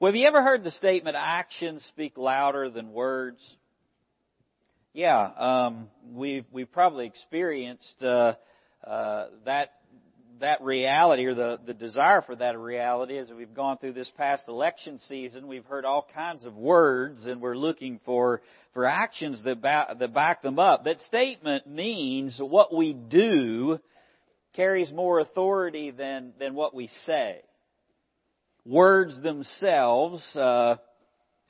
Well, have you ever heard the statement, actions speak louder than words? Yeah, um, we've, we've probably experienced, uh, uh, that, that reality or the, the desire for that reality as we've gone through this past election season. We've heard all kinds of words and we're looking for, for actions that back, that back them up. That statement means what we do carries more authority than, than what we say words themselves uh,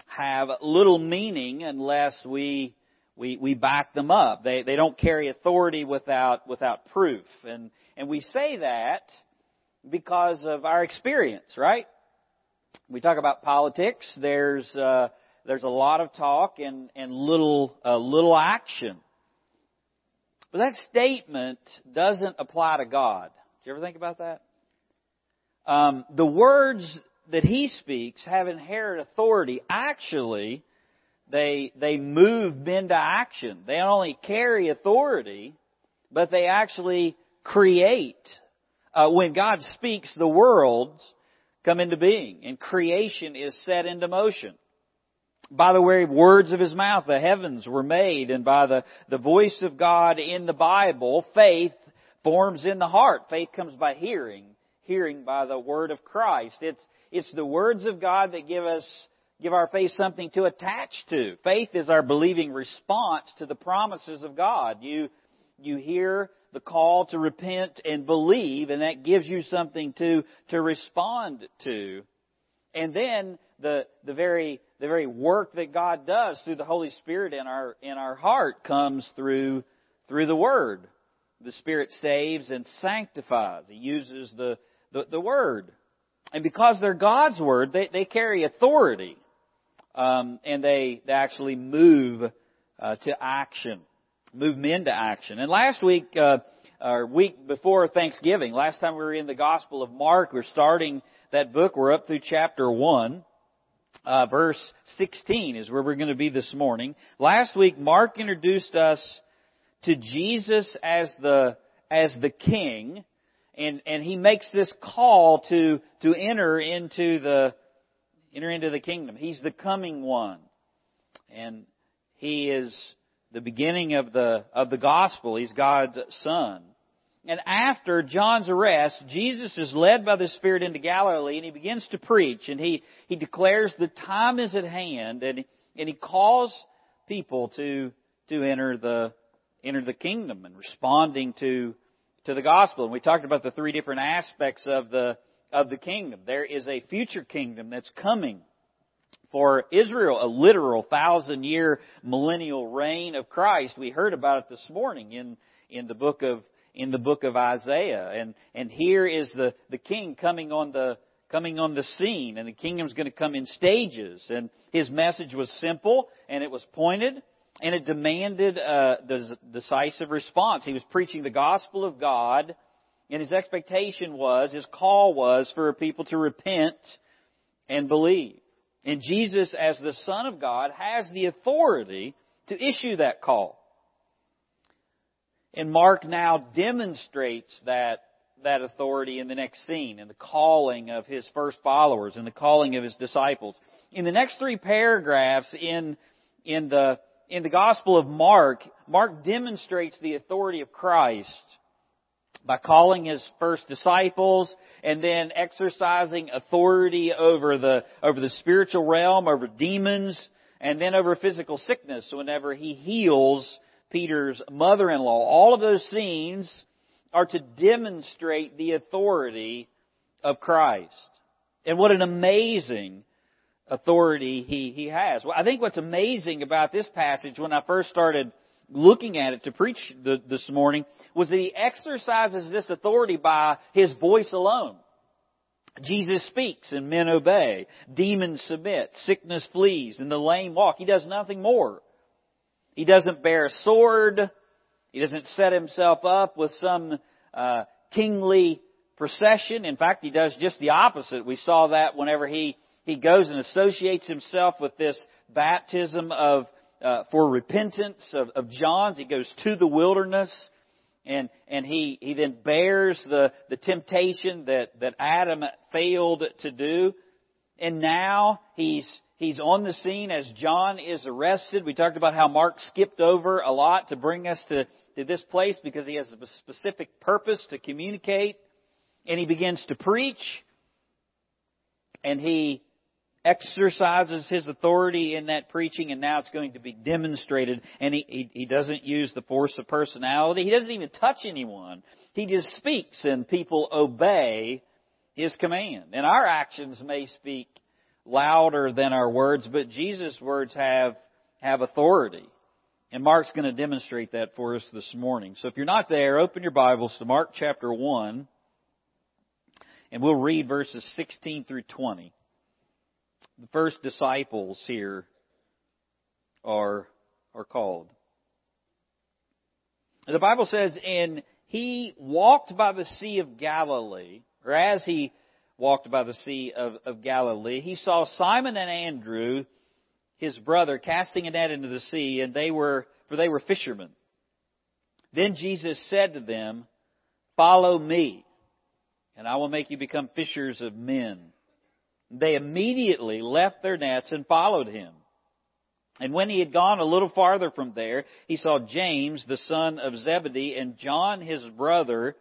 have little meaning unless we we we back them up. They they don't carry authority without without proof. And and we say that because of our experience, right? We talk about politics. There's uh, there's a lot of talk and and little uh, little action. But that statement doesn't apply to God. Do you ever think about that? Um, the words that he speaks have inherent authority. Actually, they they move men to action. They not only carry authority, but they actually create. Uh, when God speaks, the worlds come into being, and creation is set into motion. By the very words of His mouth, the heavens were made, and by the, the voice of God in the Bible, faith forms in the heart. Faith comes by hearing, hearing by the word of Christ. It's, it's the words of God that give us, give our faith something to attach to. Faith is our believing response to the promises of God. You, you hear the call to repent and believe, and that gives you something to, to respond to. And then the, the very, the very work that God does through the Holy Spirit in our, in our heart comes through, through the Word. The Spirit saves and sanctifies. He uses the, the, the Word. And because they're God's Word, they, they carry authority. Um, and they, they actually move uh, to action, move men to action. And last week, uh, or week before Thanksgiving, last time we were in the Gospel of Mark, we're starting that book. We're up through chapter 1. Uh, verse 16 is where we're going to be this morning. Last week, Mark introduced us to Jesus as the, as the King, and, and he makes this call to, to enter into the, enter into the kingdom. He's the coming one. And he is the beginning of the, of the gospel. He's God's son. And after John's arrest, Jesus is led by the Spirit into Galilee and he begins to preach and he, he declares the time is at hand and, and he calls people to, to enter the, enter the kingdom and responding to to the gospel. And we talked about the three different aspects of the, of the kingdom. There is a future kingdom that's coming for Israel, a literal thousand year millennial reign of Christ. We heard about it this morning in, in the book of, in the book of Isaiah. And, and here is the, the king coming on the, coming on the scene and the kingdom's going to come in stages. And his message was simple and it was pointed and it demanded uh, a decisive response. He was preaching the gospel of God, and his expectation was, his call was for people to repent and believe. And Jesus, as the Son of God, has the authority to issue that call. And Mark now demonstrates that, that authority in the next scene, in the calling of his first followers, in the calling of his disciples. In the next three paragraphs in, in the in the Gospel of Mark, Mark demonstrates the authority of Christ by calling his first disciples and then exercising authority over the, over the spiritual realm, over demons, and then over physical sickness whenever he heals Peter's mother-in-law. All of those scenes are to demonstrate the authority of Christ. And what an amazing authority he, he has. Well, I think what's amazing about this passage when I first started looking at it to preach the, this morning was that he exercises this authority by his voice alone. Jesus speaks and men obey. Demons submit. Sickness flees and the lame walk. He does nothing more. He doesn't bear a sword. He doesn't set himself up with some uh, kingly procession. In fact, he does just the opposite. We saw that whenever he he goes and associates himself with this baptism of uh, for repentance of, of John's. He goes to the wilderness and and he he then bears the the temptation that that Adam failed to do. And now he's, he's on the scene as John is arrested. We talked about how Mark skipped over a lot to bring us to, to this place because he has a specific purpose to communicate. And he begins to preach. And he exercises his authority in that preaching and now it's going to be demonstrated and he, he, he doesn't use the force of personality. He doesn't even touch anyone. He just speaks and people obey his command. And our actions may speak louder than our words, but Jesus' words have, have authority. And Mark's going to demonstrate that for us this morning. So if you're not there, open your Bibles to Mark chapter 1, and we'll read verses 16 through 20 the first disciples here are, are called. The Bible says, and he walked by the Sea of Galilee, or as he walked by the Sea of, of Galilee, he saw Simon and Andrew, his brother, casting a net into the sea, and they were, for they were fishermen. Then Jesus said to them, Follow me, and I will make you become fishers of men. They immediately left their nets and followed him. And when he had gone a little farther from there, he saw James, the son of Zebedee, and John, his brother,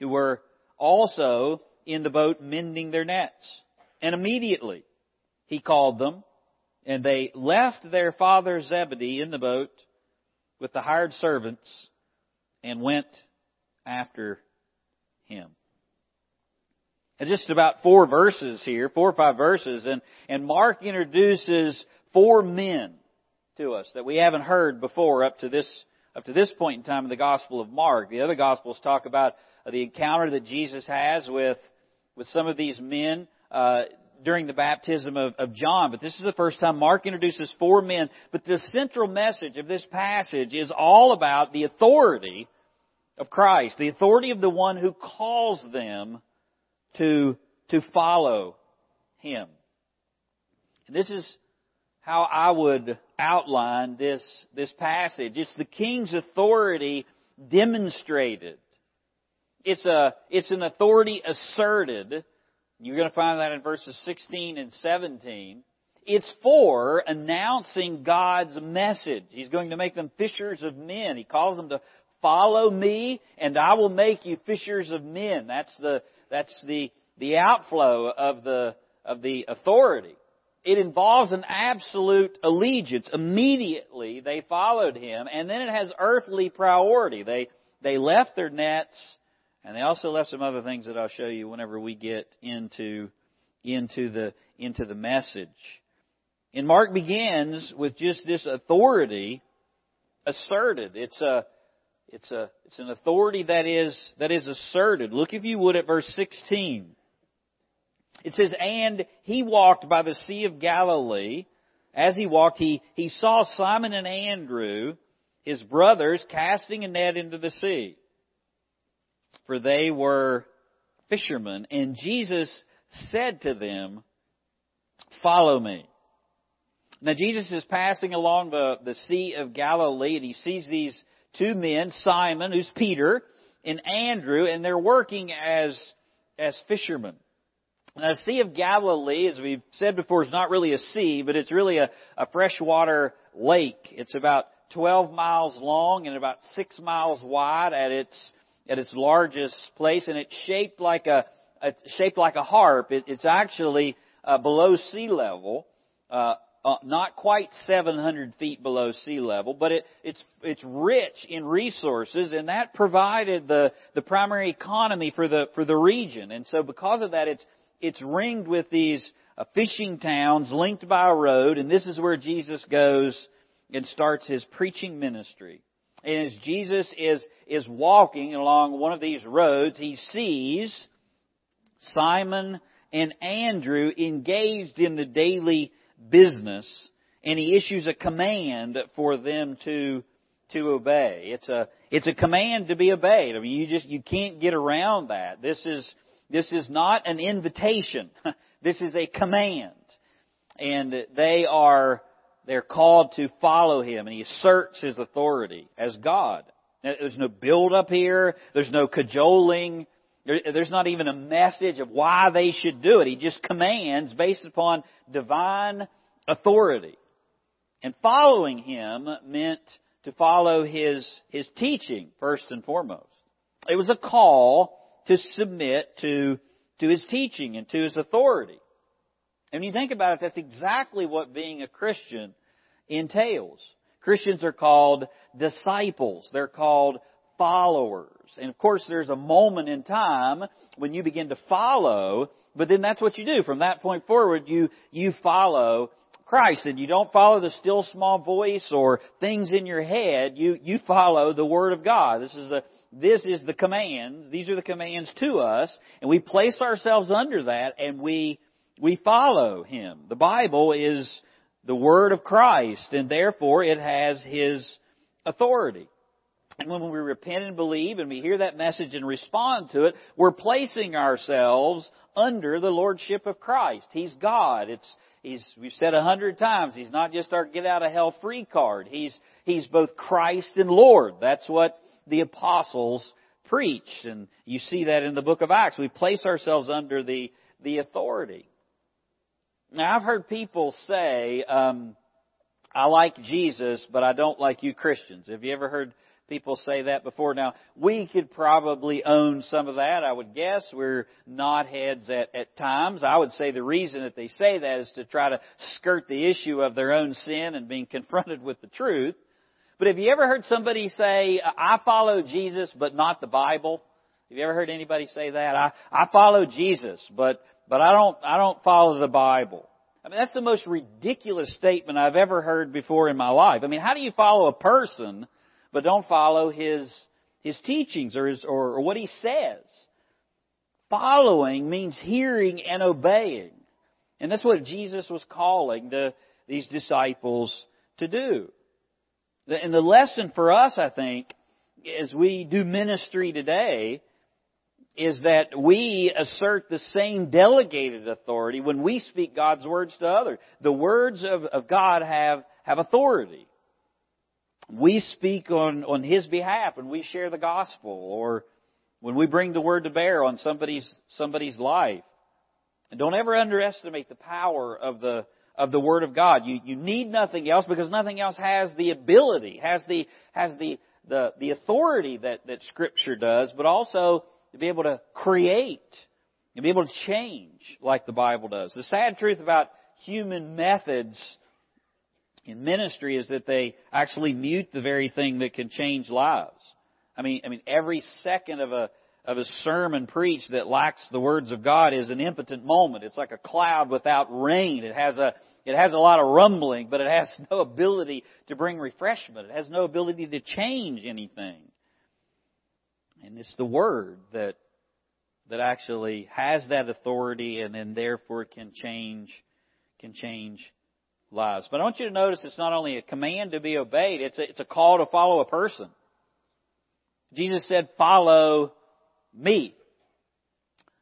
who were also in the boat mending their nets. And immediately he called them, and they left their father Zebedee in the boat with the hired servants and went after him. Just about four verses here, four or five verses, and, and Mark introduces four men to us that we haven't heard before up to this, up to this point in time in the Gospel of Mark. The other Gospels talk about the encounter that Jesus has with, with some of these men, uh, during the baptism of, of John, but this is the first time Mark introduces four men. But the central message of this passage is all about the authority of Christ, the authority of the one who calls them to, to follow Him. And this is how I would outline this, this passage. It's the king's authority demonstrated. It's a, it's an authority asserted. You're going to find that in verses 16 and 17. It's for announcing God's message. He's going to make them fishers of men. He calls them to follow me and I will make you fishers of men. That's the, that's the, the outflow of the, of the authority. It involves an absolute allegiance. Immediately they followed him, and then it has earthly priority. They, they left their nets, and they also left some other things that I'll show you whenever we get into, into the, into the message. And Mark begins with just this authority asserted. It's a, it's a, it's an authority that is, that is asserted. Look if you would at verse 16. It says, and he walked by the Sea of Galilee. As he walked, he, he saw Simon and Andrew, his brothers, casting a net into the sea. For they were fishermen. And Jesus said to them, follow me. Now Jesus is passing along the, the Sea of Galilee and he sees these two men, Simon, who's Peter, and Andrew, and they're working as, as fishermen. Now, the Sea of Galilee, as we've said before, is not really a sea, but it's really a, a freshwater lake. It's about 12 miles long and about 6 miles wide at its, at its largest place, and it's shaped like a, a shaped like a harp. It, it's actually uh, below sea level, uh, uh, not quite 700 feet below sea level, but it, it's it's rich in resources, and that provided the the primary economy for the for the region. And so, because of that, it's it's ringed with these uh, fishing towns linked by a road, and this is where Jesus goes and starts his preaching ministry. And as Jesus is is walking along one of these roads, he sees Simon and Andrew engaged in the daily business and he issues a command for them to to obey. It's a it's a command to be obeyed. I mean you just you can't get around that. This is this is not an invitation. this is a command. And they are they're called to follow him and he asserts his authority as God. There's no build up here, there's no cajoling, there's not even a message of why they should do it. He just commands based upon divine authority. And following him meant to follow his, his teaching first and foremost. It was a call to submit to, to his teaching and to his authority. And when you think about it, that's exactly what being a Christian entails. Christians are called disciples. They're called followers. And of course, there's a moment in time when you begin to follow, but then that's what you do. From that point forward, you, you follow Christ and you don't follow the still small voice or things in your head. You, you follow the Word of God. This is the, this is the commands. These are the commands to us and we place ourselves under that and we, we follow Him. The Bible is the Word of Christ and therefore it has His authority. And when we repent and believe and we hear that message and respond to it, we're placing ourselves under the Lordship of Christ. He's God. It's, He's, we've said a hundred times, He's not just our get out of hell free card. He's, He's both Christ and Lord. That's what the apostles preached. And you see that in the book of Acts. We place ourselves under the, the authority. Now I've heard people say, um, I like Jesus, but I don't like you Christians. Have you ever heard people say that before. Now, we could probably own some of that, I would guess. We're knotheads at, at times. I would say the reason that they say that is to try to skirt the issue of their own sin and being confronted with the truth. But have you ever heard somebody say, I follow Jesus, but not the Bible? Have you ever heard anybody say that? I, I follow Jesus, but, but I don't, I don't follow the Bible. I mean, that's the most ridiculous statement I've ever heard before in my life. I mean, how do you follow a person but don't follow his, his teachings or, his, or, or what he says. Following means hearing and obeying. And that's what Jesus was calling the, these disciples to do. And the lesson for us, I think, as we do ministry today, is that we assert the same delegated authority when we speak God's words to others. The words of, of God have, have authority we speak on, on His behalf and we share the gospel or when we bring the word to bear on somebody's, somebody's life. And don't ever underestimate the power of the, of the Word of God. You, you need nothing else because nothing else has the ability, has the, has the, the, the authority that, that Scripture does, but also to be able to create and be able to change like the Bible does. The sad truth about human methods in ministry is that they actually mute the very thing that can change lives. I mean, I mean, every second of a of a sermon preached that lacks the words of God is an impotent moment. It's like a cloud without rain. It has a it has a lot of rumbling, but it has no ability to bring refreshment. It has no ability to change anything. And it's the word that that actually has that authority and then therefore can change can change lives. But I want you to notice it's not only a command to be obeyed, it's a, it's a call to follow a person. Jesus said, follow me.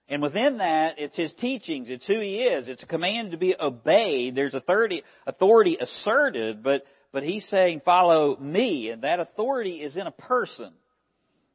And within that, it's His teachings, it's who He is, it's a command to be obeyed. There's authority, authority asserted, but, but He's saying, follow me, and that authority is in a person.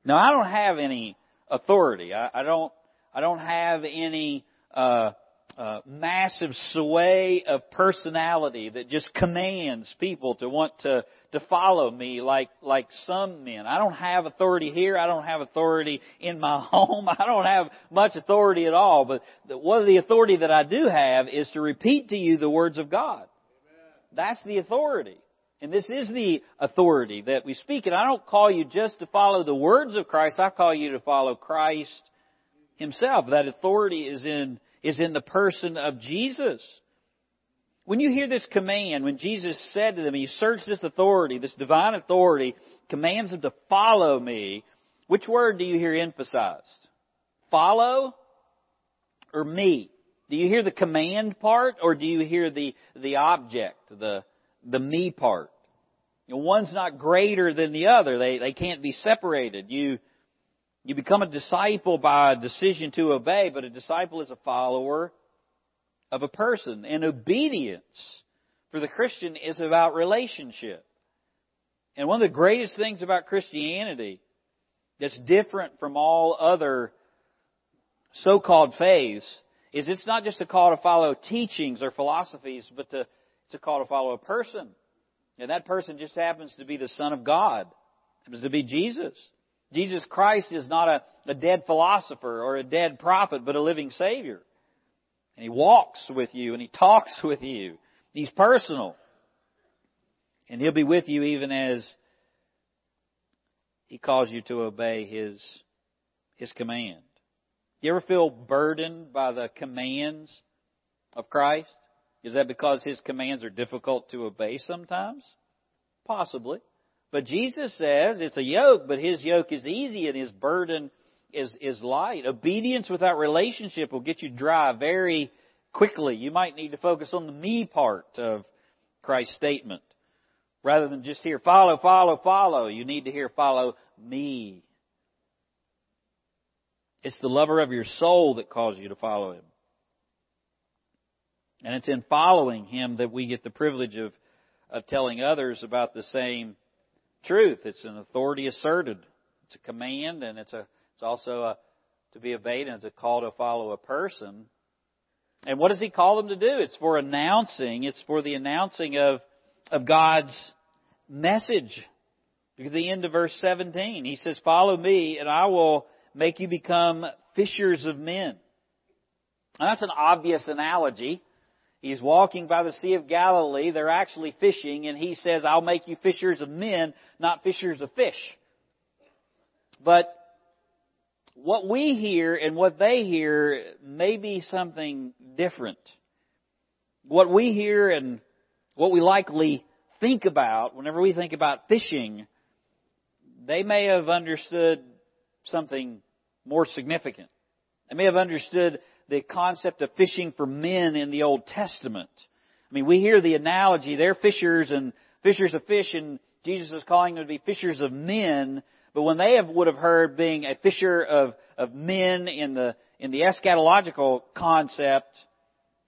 Now, I don't have any authority. I, I don't, I don't have any, uh, uh, massive sway of personality that just commands people to want to to follow me like like some men. I don't have authority here. I don't have authority in my home. I don't have much authority at all. But the, one of the authority that I do have is to repeat to you the words of God. That's the authority. And this is the authority that we speak. And I don't call you just to follow the words of Christ. I call you to follow Christ Himself. That authority is in is in the person of Jesus. When you hear this command, when Jesus said to them, He searched this authority, this divine authority, commands them to follow me, which word do you hear emphasized? Follow or me? Do you hear the command part or do you hear the, the object, the, the me part? You know, one's not greater than the other. They, they can't be separated. You, you become a disciple by a decision to obey, but a disciple is a follower of a person. And obedience for the Christian is about relationship. And one of the greatest things about Christianity that's different from all other so-called faiths is it's not just a call to follow teachings or philosophies, but to, it's a call to follow a person. And that person just happens to be the Son of God. Happens to be Jesus. Jesus Christ is not a, a dead philosopher or a dead prophet, but a living Savior. And He walks with you and He talks with you. He's personal. And He'll be with you even as He calls you to obey His, His command. You ever feel burdened by the commands of Christ? Is that because His commands are difficult to obey sometimes? Possibly. But Jesus says it's a yoke, but His yoke is easy and His burden is, is light. Obedience without relationship will get you dry very quickly. You might need to focus on the me part of Christ's statement. Rather than just hear follow, follow, follow, you need to hear follow me. It's the lover of your soul that calls you to follow him. And it's in following him that we get the privilege of, of telling others about the same truth. It's an authority asserted. It's a command and it's a it's also a, to be obeyed and it's a call to follow a person. And what does he call them to do? It's for announcing, it's for the announcing of, of God's message. At the end of verse 17. He says, follow me and I will make you become fishers of men. And that's an obvious analogy. He's walking by the Sea of Galilee. They're actually fishing and he says, I'll make you fishers of men, not fishers of fish. But what we hear and what they hear may be something different. What we hear and what we likely think about whenever we think about fishing, they may have understood something more significant. They may have understood the concept of fishing for men in the Old Testament. I mean, we hear the analogy, they're fishers and fishers of fish and Jesus is calling them to be fishers of men, but when they have, would have heard being a fisher of, of men in the, in the eschatological concept,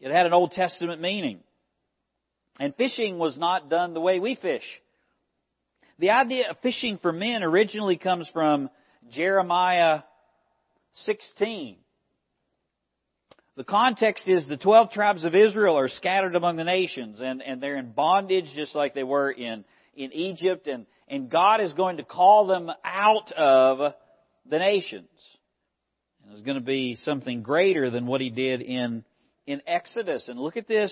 it had an Old Testament meaning. And fishing was not done the way we fish. The idea of fishing for men originally comes from Jeremiah 16. The context is the 12 tribes of Israel are scattered among the nations and, and they're in bondage just like they were in, in Egypt and, and God is going to call them out of the nations. And there's going to be something greater than what he did in, in Exodus. And look at this,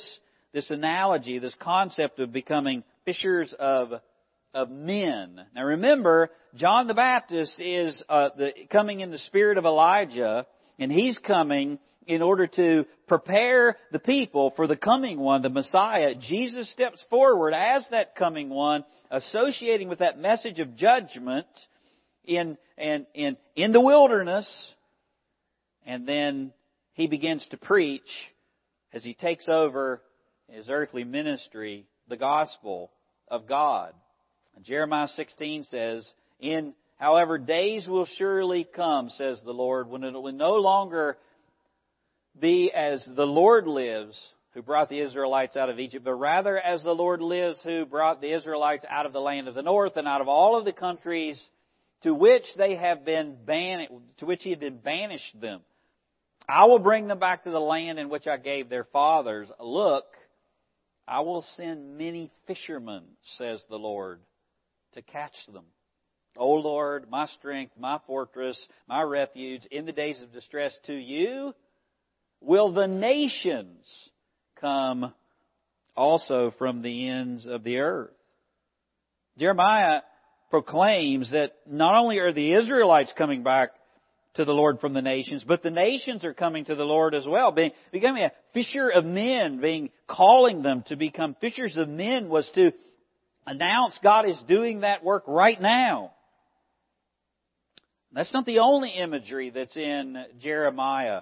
this analogy, this concept of becoming fishers of of men. Now remember, John the Baptist is uh, the, coming in the spirit of Elijah, and he's coming in order to prepare the people for the coming one, the Messiah. Jesus steps forward as that coming one, associating with that message of judgment in and in in the wilderness, and then he begins to preach as he takes over his earthly ministry the gospel of God. Jeremiah 16 says, in however days will surely come, says the Lord, when it will no longer be as the Lord lives, who brought the Israelites out of Egypt, but rather as the Lord lives, who brought the Israelites out of the land of the north and out of all of the countries to which they have been banished, to which He had been banished them. I will bring them back to the land in which I gave their fathers. Look, I will send many fishermen, says the Lord to catch them. O Lord, my strength, my fortress, my refuge, in the days of distress to you will the nations come also from the ends of the earth. Jeremiah proclaims that not only are the Israelites coming back to the Lord from the nations, but the nations are coming to the Lord as well. Being, becoming a fisher of men, being calling them to become fishers of men was to announce God is doing that work right now. That's not the only imagery that's in Jeremiah.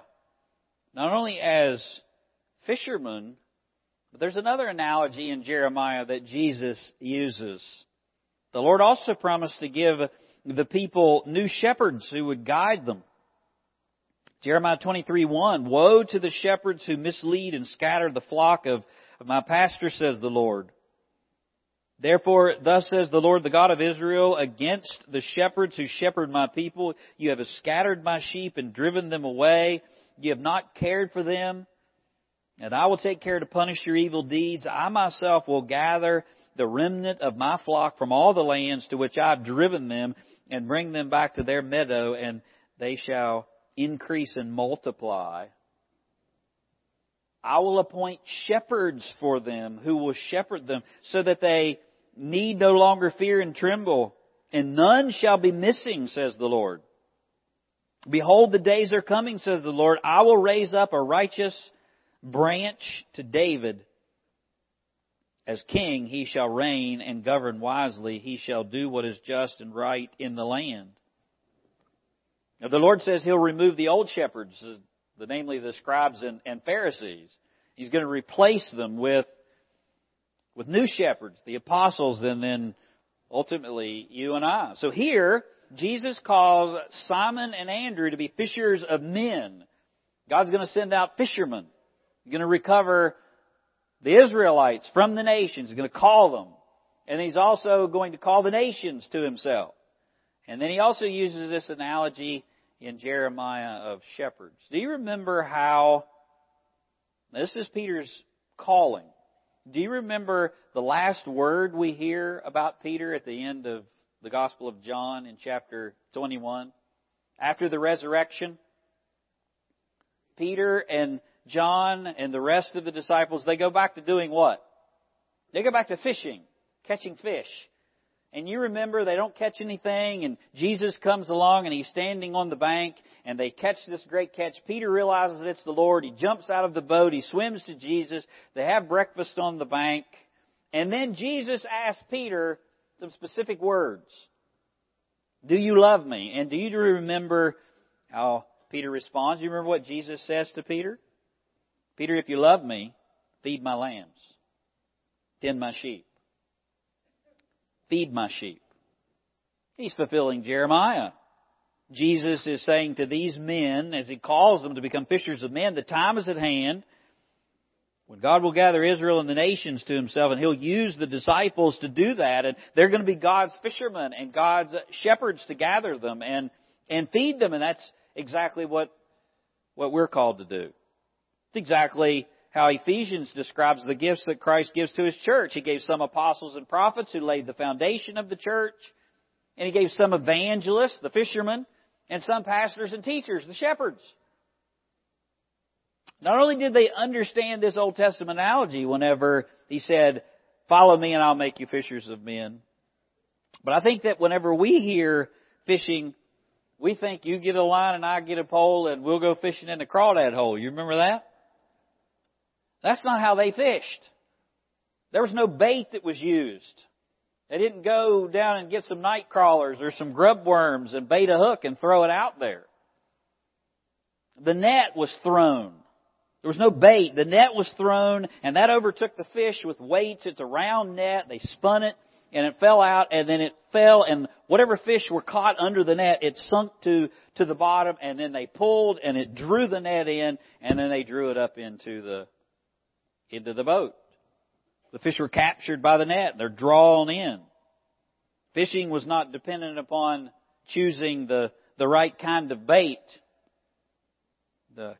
Not only as fishermen, but there's another analogy in Jeremiah that Jesus uses. The Lord also promised to give the people new shepherds who would guide them. Jeremiah 23:1 Woe to the shepherds who mislead and scatter the flock of, of my pastor says the Lord. Therefore, thus says the Lord, the God of Israel, against the shepherds who shepherd my people, you have scattered my sheep and driven them away. You have not cared for them. And I will take care to punish your evil deeds. I myself will gather the remnant of my flock from all the lands to which I've driven them and bring them back to their meadow and they shall increase and multiply. I will appoint shepherds for them who will shepherd them so that they need no longer fear and tremble and none shall be missing, says the Lord. Behold, the days are coming, says the Lord. I will raise up a righteous branch to David. As king, he shall reign and govern wisely. He shall do what is just and right in the land. Now, the Lord says he'll remove the old shepherds, uh, the, namely the scribes and, and Pharisees. He's going to replace them with, with new shepherds, the apostles, and then ultimately you and I. So here, Jesus calls Simon and Andrew to be fishers of men. God's going to send out fishermen. He's going to recover the Israelites from the nations. He's going to call them. And he's also going to call the nations to himself. And then he also uses this analogy in Jeremiah of shepherds. Do you remember how this is Peter's calling? Do you remember the last word we hear about Peter at the end of the Gospel of John in chapter 21? After the resurrection, Peter and John and the rest of the disciples, they go back to doing what? They go back to fishing, catching fish. And you remember they don't catch anything and Jesus comes along and he's standing on the bank and they catch this great catch. Peter realizes it's the Lord. He jumps out of the boat. He swims to Jesus. They have breakfast on the bank. And then Jesus asks Peter some specific words. Do you love me? And do you remember how Peter responds? Do you remember what Jesus says to Peter? Peter, if you love me, feed my lambs. Tend my sheep. Feed my sheep. He's fulfilling Jeremiah. Jesus is saying to these men, as he calls them to become fishers of men, the time is at hand when God will gather Israel and the nations to himself, and he'll use the disciples to do that, and they're going to be God's fishermen and God's shepherds to gather them and, and feed them, and that's exactly what, what we're called to do. It's exactly how Ephesians describes the gifts that Christ gives to His church. He gave some apostles and prophets who laid the foundation of the church, and He gave some evangelists, the fishermen, and some pastors and teachers, the shepherds. Not only did they understand this Old Testament analogy whenever He said, follow me and I'll make you fishers of men, but I think that whenever we hear fishing, we think you get a line and I get a pole and we'll go fishing in the crawdad hole. You remember that? That's not how they fished. There was no bait that was used. They didn't go down and get some night crawlers or some grub worms and bait a hook and throw it out there. The net was thrown. There was no bait. The net was thrown and that overtook the fish with weights. It's a round net. They spun it and it fell out and then it fell and whatever fish were caught under the net, it sunk to, to the bottom and then they pulled and it drew the net in and then they drew it up into the, into the boat. The fish were captured by the net. They're drawn in. Fishing was not dependent upon choosing the, the right kind of bait. The,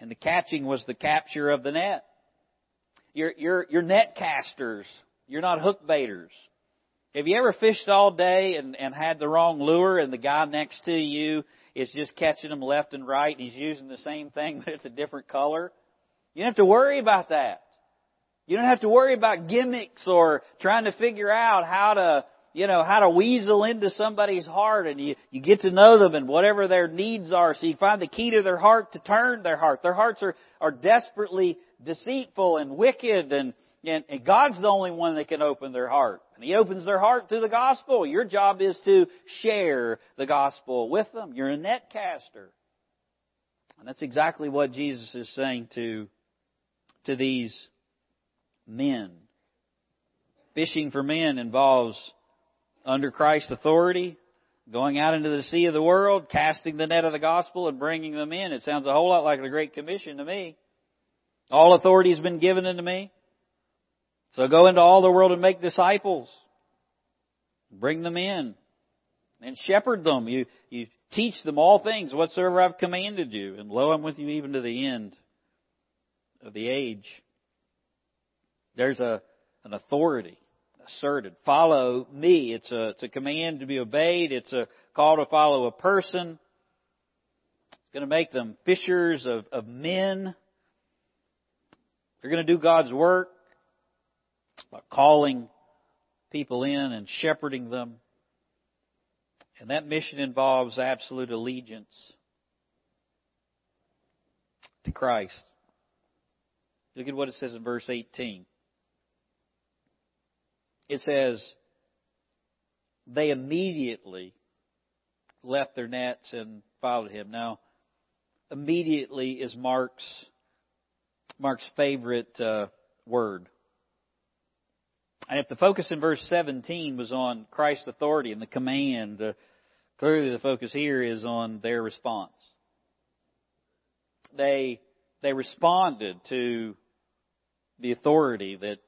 and the catching was the capture of the net. You're, you're, you're net casters. You're not hook baiters. Have you ever fished all day and, and had the wrong lure and the guy next to you is just catching them left and right? And he's using the same thing, but it's a different color. You don't have to worry about that. You don't have to worry about gimmicks or trying to figure out how to, you know, how to weasel into somebody's heart and you, you get to know them and whatever their needs are so you find the key to their heart to turn their heart. Their hearts are, are desperately deceitful and wicked and, and, and God's the only one that can open their heart. And He opens their heart to the gospel. Your job is to share the gospel with them. You're a net caster. And that's exactly what Jesus is saying to to these men. Fishing for men involves under Christ's authority, going out into the sea of the world, casting the net of the gospel and bringing them in. It sounds a whole lot like the Great Commission to me. All authority has been given unto me. So go into all the world and make disciples. Bring them in and shepherd them. You, you teach them all things whatsoever I've commanded you. And lo, I'm with you even to the end of the age. There's a, an authority asserted. Follow me. It's a, it's a command to be obeyed. It's a call to follow a person. It's going to make them fishers of, of men. They're going to do God's work by calling people in and shepherding them. And that mission involves absolute allegiance to Christ. Look at what it says in verse 18. It says, they immediately left their nets and followed him. Now, immediately is Mark's Mark's favorite uh, word. And if the focus in verse 17 was on Christ's authority and the command, uh, clearly the focus here is on their response. They they responded to the authority that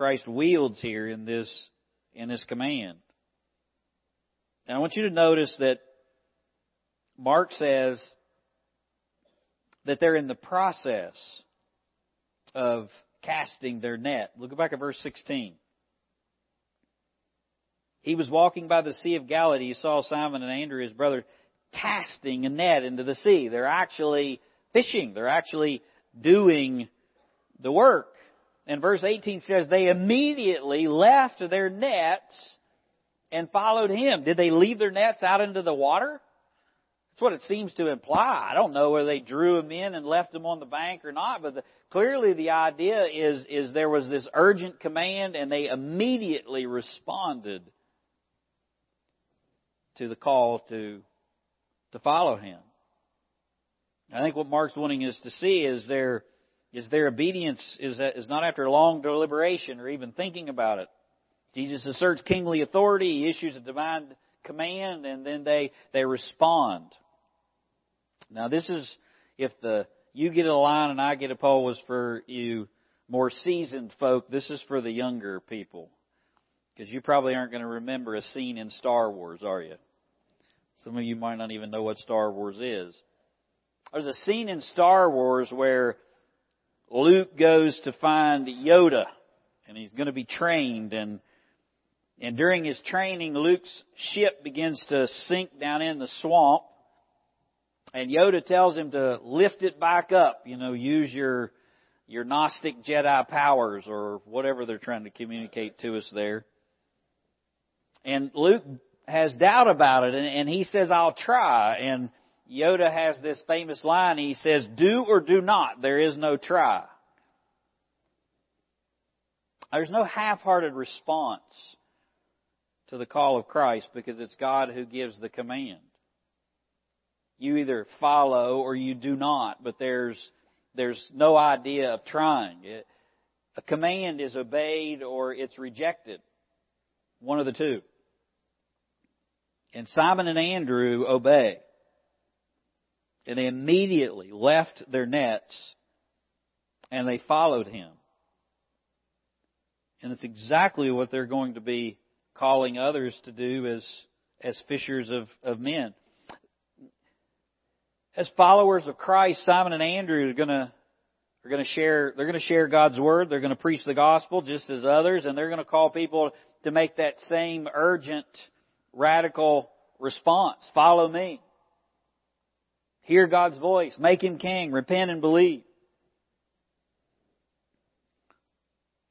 Christ wields here in this in this command. And I want you to notice that Mark says that they're in the process of casting their net. Look back at verse 16. He was walking by the Sea of Galilee. He saw Simon and Andrew, his brother, casting a net into the sea. They're actually fishing. They're actually doing the work. And verse 18 says they immediately left their nets and followed him. Did they leave their nets out into the water? That's what it seems to imply. I don't know whether they drew them in and left them on the bank or not, but the, clearly the idea is, is there was this urgent command and they immediately responded to the call to, to follow him. I think what Mark's wanting us to see is their, is their obedience is, uh, is not after long deliberation or even thinking about it. Jesus asserts kingly authority, he issues a divine command, and then they, they respond. Now this is, if the, you get a line and I get a pole was for you more seasoned folk, this is for the younger people. Because you probably aren't going to remember a scene in Star Wars, are you? Some of you might not even know what Star Wars is. There's a scene in Star Wars where Luke goes to find Yoda and he's going to be trained and and during his training Luke's ship begins to sink down in the swamp and Yoda tells him to lift it back up, you know, use your, your Gnostic Jedi powers or whatever they're trying to communicate to us there. And Luke has doubt about it and, and he says, I'll try. And Yoda has this famous line. He says, do or do not. There is no try. There's no half-hearted response to the call of Christ because it's God who gives the command you either follow or you do not, but there's, there's no idea of trying. It, a command is obeyed or it's rejected. One of the two. And Simon and Andrew obey. And they immediately left their nets and they followed him. And it's exactly what they're going to be calling others to do as, as fishers of, of men as followers of Christ, Simon and Andrew are going to are going to share they're going to share God's word, they're going to preach the gospel just as others and they're going to call people to make that same urgent radical response. Follow me. Hear God's voice, make him king, repent and believe.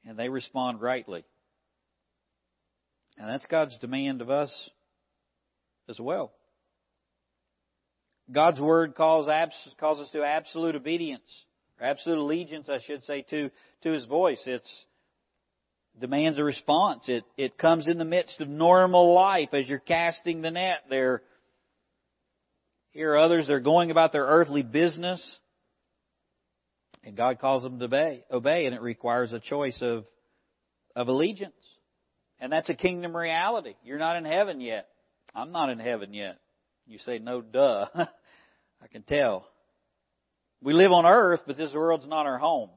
And they respond rightly. And that's God's demand of us as well. God's Word calls, calls us to absolute obedience, or absolute allegiance, I should say, to, to His voice. It demands a response. It, it comes in the midst of normal life as you're casting the net. There, here are others, they're going about their earthly business, and God calls them to obey, obey and it requires a choice of, of allegiance. And that's a kingdom reality. You're not in heaven yet. I'm not in heaven yet. You say, no, duh. I can tell. We live on earth, but this world's not our home.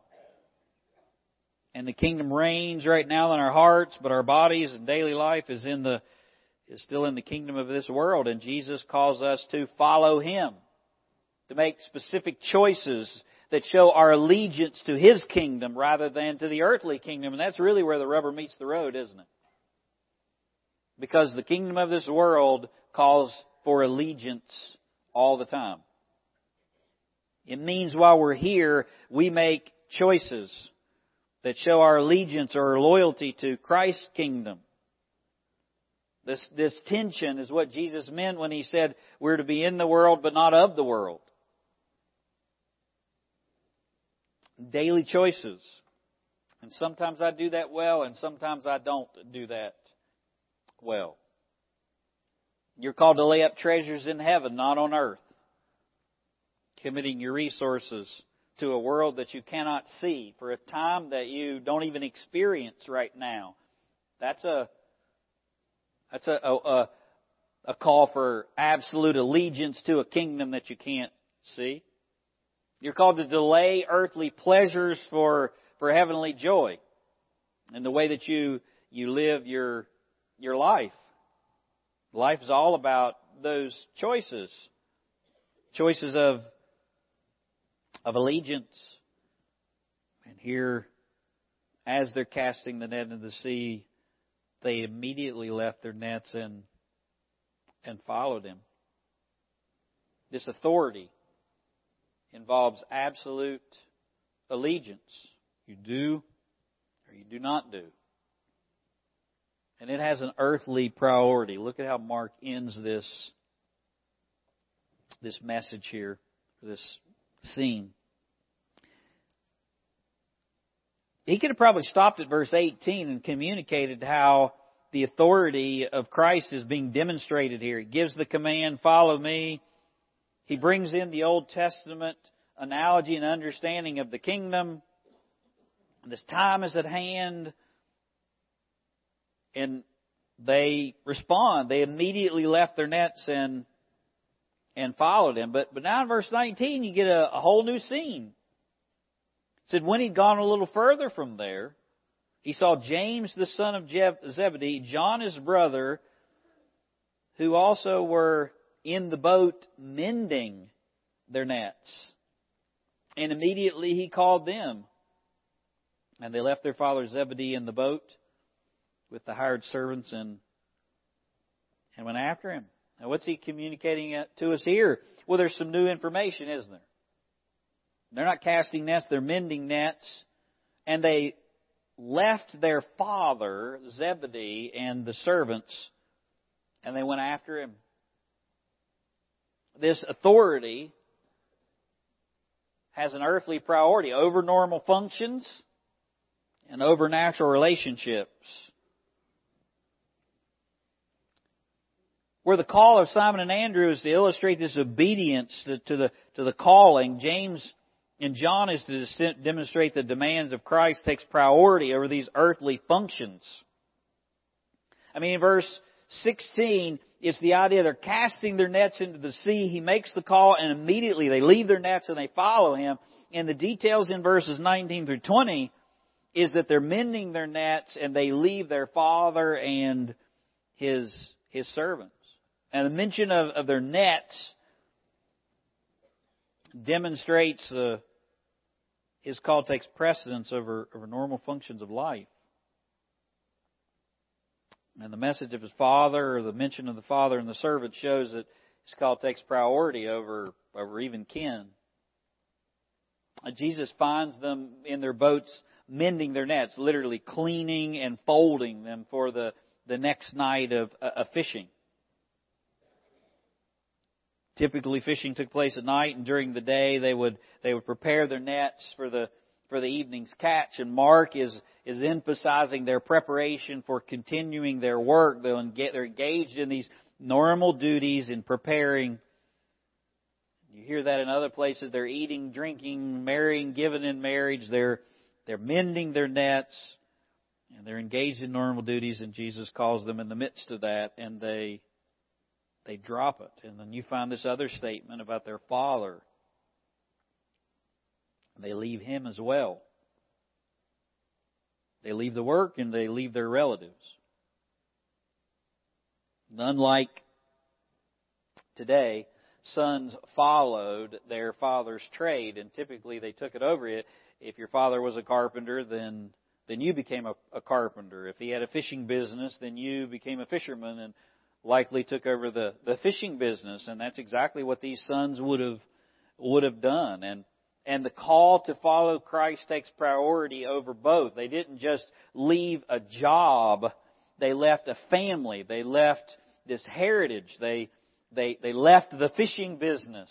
And the kingdom reigns right now in our hearts, but our bodies and daily life is in the is still in the kingdom of this world, and Jesus calls us to follow Him, to make specific choices that show our allegiance to His kingdom rather than to the earthly kingdom. And that's really where the rubber meets the road, isn't it? Because the kingdom of this world calls for allegiance all the time. It means while we're here, we make choices that show our allegiance or loyalty to Christ's kingdom. This, this tension is what Jesus meant when he said we're to be in the world but not of the world. Daily choices. And sometimes I do that well and sometimes I don't do that well. You're called to lay up treasures in heaven, not on earth. Committing your resources to a world that you cannot see for a time that you don't even experience right now. That's a that's a, a, a call for absolute allegiance to a kingdom that you can't see. You're called to delay earthly pleasures for, for heavenly joy and the way that you, you live your, your life. Life is all about those choices. Choices of, of allegiance. And here, as they're casting the net into the sea, they immediately left their nets and, and followed him. This authority involves absolute allegiance. You do or you do not do. And it has an earthly priority. Look at how Mark ends this, this message here, this scene. He could have probably stopped at verse 18 and communicated how the authority of Christ is being demonstrated here. He gives the command, follow me. He brings in the Old Testament analogy and understanding of the kingdom. This time is at hand. And they respond. They immediately left their nets and and followed him. But but now in verse 19 you get a, a whole new scene said when he'd gone a little further from there, he saw James the son of Zebedee, John his brother, who also were in the boat mending their nets. And immediately he called them. And they left their father Zebedee in the boat with the hired servants and, and went after him. Now what's he communicating to us here? Well, there's some new information, isn't there? They're not casting nets, they're mending nets. And they left their father, Zebedee, and the servants, and they went after him. This authority has an earthly priority over normal functions and over natural relationships. Where the call of Simon and Andrew is to illustrate this obedience to, to the, to the calling, James and John is to demonstrate the demands of Christ takes priority over these earthly functions. I mean, in verse 16, it's the idea they're casting their nets into the sea. He makes the call and immediately they leave their nets and they follow him. And the details in verses 19 through 20 is that they're mending their nets and they leave their father and his, his servants. And the mention of, of their nets demonstrates the, his call takes precedence over, over normal functions of life. And the message of his father or the mention of the father and the servant shows that his call takes priority over, over even kin. Uh, Jesus finds them in their boats mending their nets, literally cleaning and folding them for the, the next night of, uh, of fishing. Typically fishing took place at night and during the day they would, they would prepare their nets for the, for the evening's catch. And Mark is, is emphasizing their preparation for continuing their work. They're engaged in these normal duties in preparing. You hear that in other places. They're eating, drinking, marrying, giving in marriage. They're, they're mending their nets. And they're engaged in normal duties and Jesus calls them in the midst of that and they they drop it. And then you find this other statement about their father. They leave him as well. They leave the work and they leave their relatives. Unlike today, sons followed their father's trade, and typically they took it over. If your father was a carpenter, then then you became a, a carpenter. If he had a fishing business, then you became a fisherman, and likely took over the the fishing business. And that's exactly what these sons would have would have done. And and the call to follow Christ takes priority over both. They didn't just leave a job, they left a family, they left this heritage, they, they, they left the fishing business,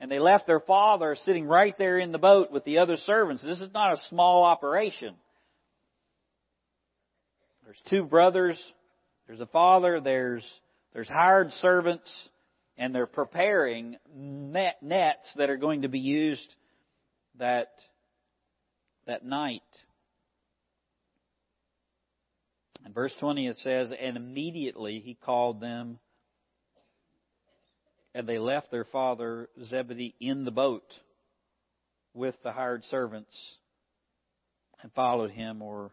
and they left their father sitting right there in the boat with the other servants. This is not a small operation. There's two brothers, there's a father, there's, there's hired servants, and they're preparing net, nets that are going to be used that, that night. In verse 20 it says, And immediately he called them, and they left their father Zebedee in the boat with the hired servants and followed him or,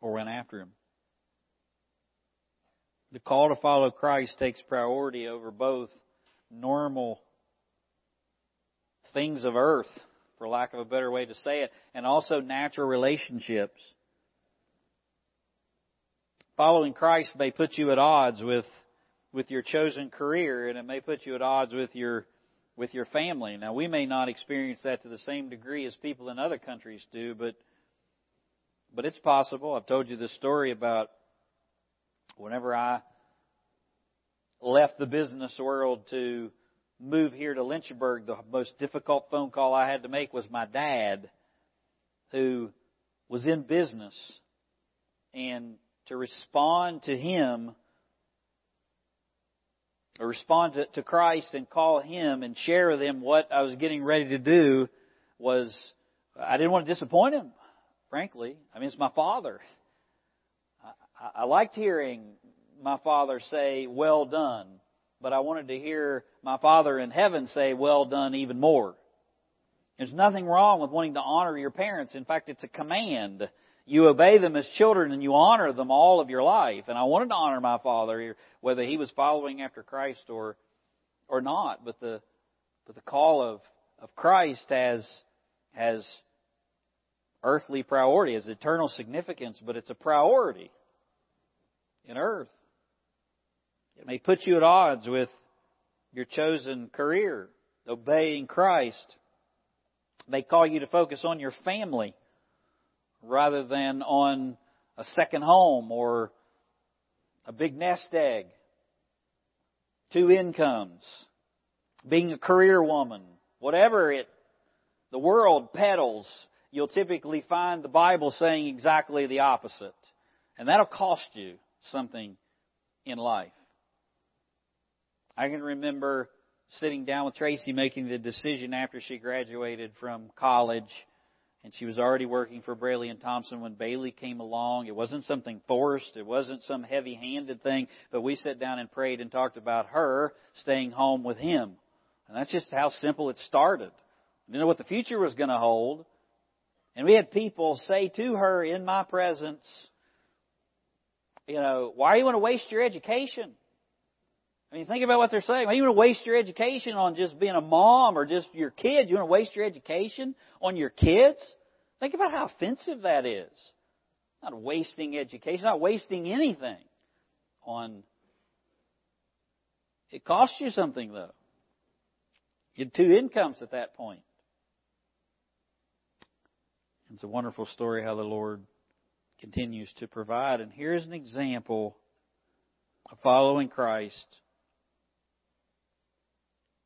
or went after him. The call to follow Christ takes priority over both normal things of earth, for lack of a better way to say it, and also natural relationships. Following Christ may put you at odds with, with your chosen career, and it may put you at odds with your, with your family. Now, we may not experience that to the same degree as people in other countries do, but, but it's possible. I've told you the story about whenever I left the business world to move here to Lynchburg, the most difficult phone call I had to make was my dad, who was in business. And to respond to him, or respond to, to Christ and call him and share with him what I was getting ready to do was, I didn't want to disappoint him, frankly. I mean, it's my father. I, liked hearing my father say, well done but I wanted to hear my Father in heaven say, well done even more. There's nothing wrong with wanting to honor your parents. In fact, it's a command. You obey them as children and you honor them all of your life. And I wanted to honor my father, whether he was following after Christ or, or not. But the, but the call of, of Christ has, has earthly priority, has eternal significance, but it's a priority in earth. It may put you at odds with your chosen career, obeying Christ. May call you to focus on your family rather than on a second home or a big nest egg, two incomes, being a career woman, whatever it the world peddles, you'll typically find the Bible saying exactly the opposite. And that'll cost you something in life. I can remember sitting down with Tracy making the decision after she graduated from college and she was already working for Braley and Thompson when Bailey came along. It wasn't something forced. It wasn't some heavy-handed thing, but we sat down and prayed and talked about her staying home with him. And that's just how simple it started. Didn't know what the future was going to hold. And we had people say to her in my presence, you know, why do you want to waste your education? I mean, think about what they're saying. Are you want to waste your education on just being a mom or just your kids? You want to waste your education on your kids? Think about how offensive that is. Not wasting education, not wasting anything on. It costs you something though. You had two incomes at that point. It's a wonderful story how the Lord continues to provide. And here's an example of following Christ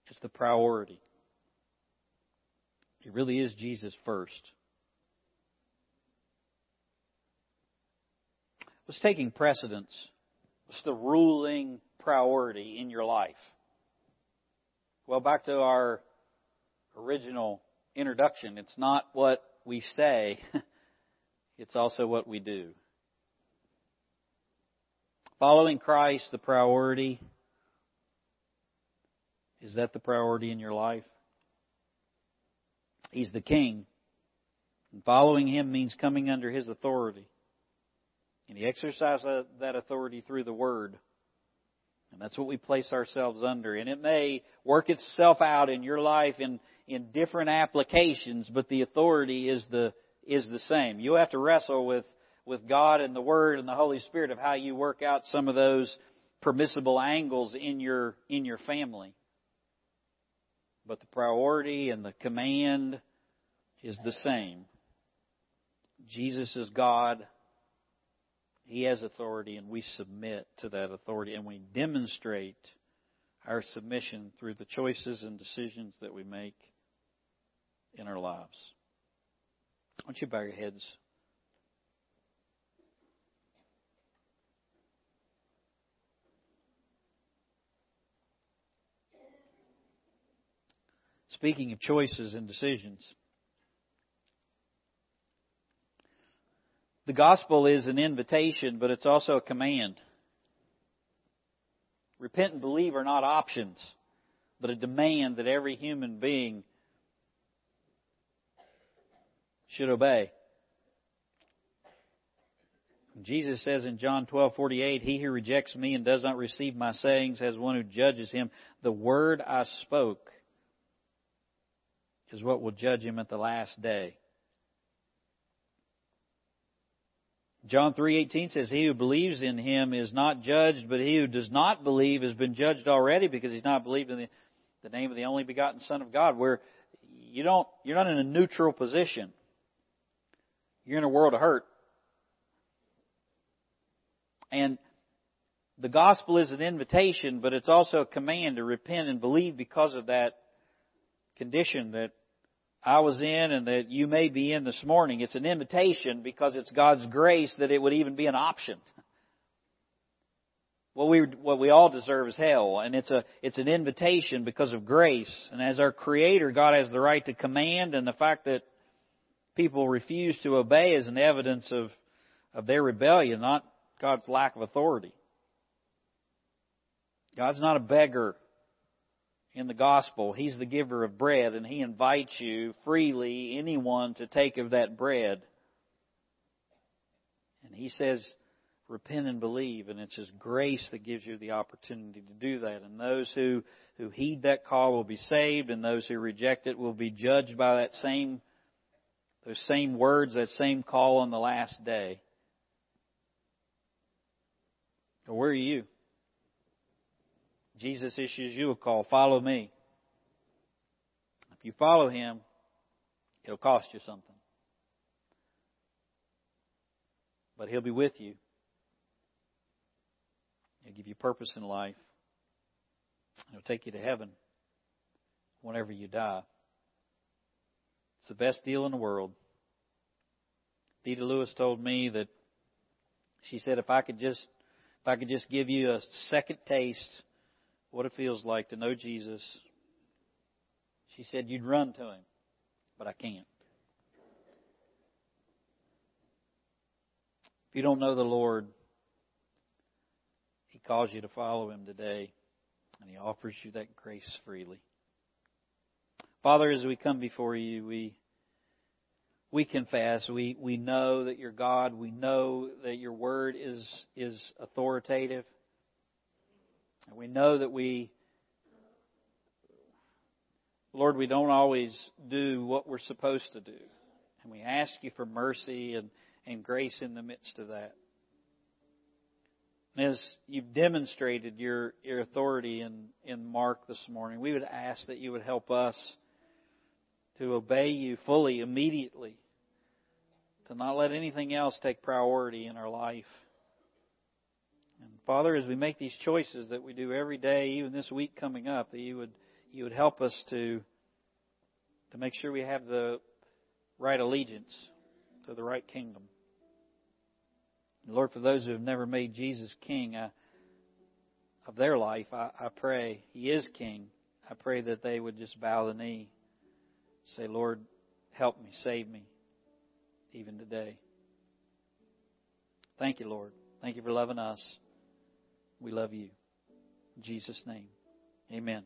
it's the priority. It really is Jesus first. What's taking precedence? What's the ruling priority in your life? Well, back to our original introduction. It's not what we say, it's also what we do. Following Christ, the priority is that the priority in your life? He's the king. And following him means coming under his authority. And He exercises that authority through the Word. And that's what we place ourselves under. And it may work itself out in your life in, in different applications, but the authority is the, is the same. You have to wrestle with, with God and the Word and the Holy Spirit of how you work out some of those permissible angles in your, in your family. But the priority and the command is the same. Jesus is God. He has authority, and we submit to that authority, and we demonstrate our submission through the choices and decisions that we make in our lives. Don't you bow your heads? Speaking of choices and decisions, the gospel is an invitation, but it's also a command. Repent and believe are not options, but a demand that every human being should obey. Jesus says in John 12:48, "He who rejects me and does not receive my sayings has one who judges him. The word I spoke is what will judge him at the last day." John 3:18 says, "He who believes in him is not judged, but he who does not believe has been judged already because he's not believed in the, the name of the only begotten Son of God." Where you don't, you're not in a neutral position. You're in a world of hurt. And the gospel is an invitation, but it's also a command to repent and believe because of that condition that I was in and that you may be in this morning. It's an invitation because it's God's grace that it would even be an option. What we, what we all deserve is hell, and it's a, it's an invitation because of grace. And as our Creator, God has the right to command, and the fact that people refuse to obey is an evidence of, of their rebellion, not God's lack of authority. God's not a beggar in the gospel. He's the giver of bread, and He invites you freely, anyone, to take of that bread. And He says, repent and believe, and it's His grace that gives you the opportunity to do that. And those who, who heed that call will be saved, and those who reject it will be judged by that same, those same words, that same call on the last day. Where are you? Jesus issues you a call follow me. If you follow him, it'll cost you something. But he'll be with you. He'll give you purpose in life. He'll take you to heaven whenever you die. It's the best deal in the world. Dita Lewis told me that she said if I could just if I could just give you a second taste what it feels like to know Jesus. She said, You'd run to him, but I can't. If you don't know the Lord, He calls you to follow Him today, and He offers you that grace freely. Father, as we come before you, we we confess, we, we know that you're God, we know that your word is is authoritative. And we know that we, Lord, we don't always do what we're supposed to do. And we ask you for mercy and, and grace in the midst of that. And as you've demonstrated your, your authority in, in Mark this morning, we would ask that you would help us to obey you fully, immediately, to not let anything else take priority in our life. And Father, as we make these choices that we do every day, even this week coming up, that you would you would help us to to make sure we have the right allegiance to the right kingdom. And Lord, for those who have never made Jesus King I, of their life, I, I pray He is King. I pray that they would just bow the knee, say, Lord, help me, save me, even today. Thank you, Lord. Thank you for loving us. We love you. In Jesus' name. Amen.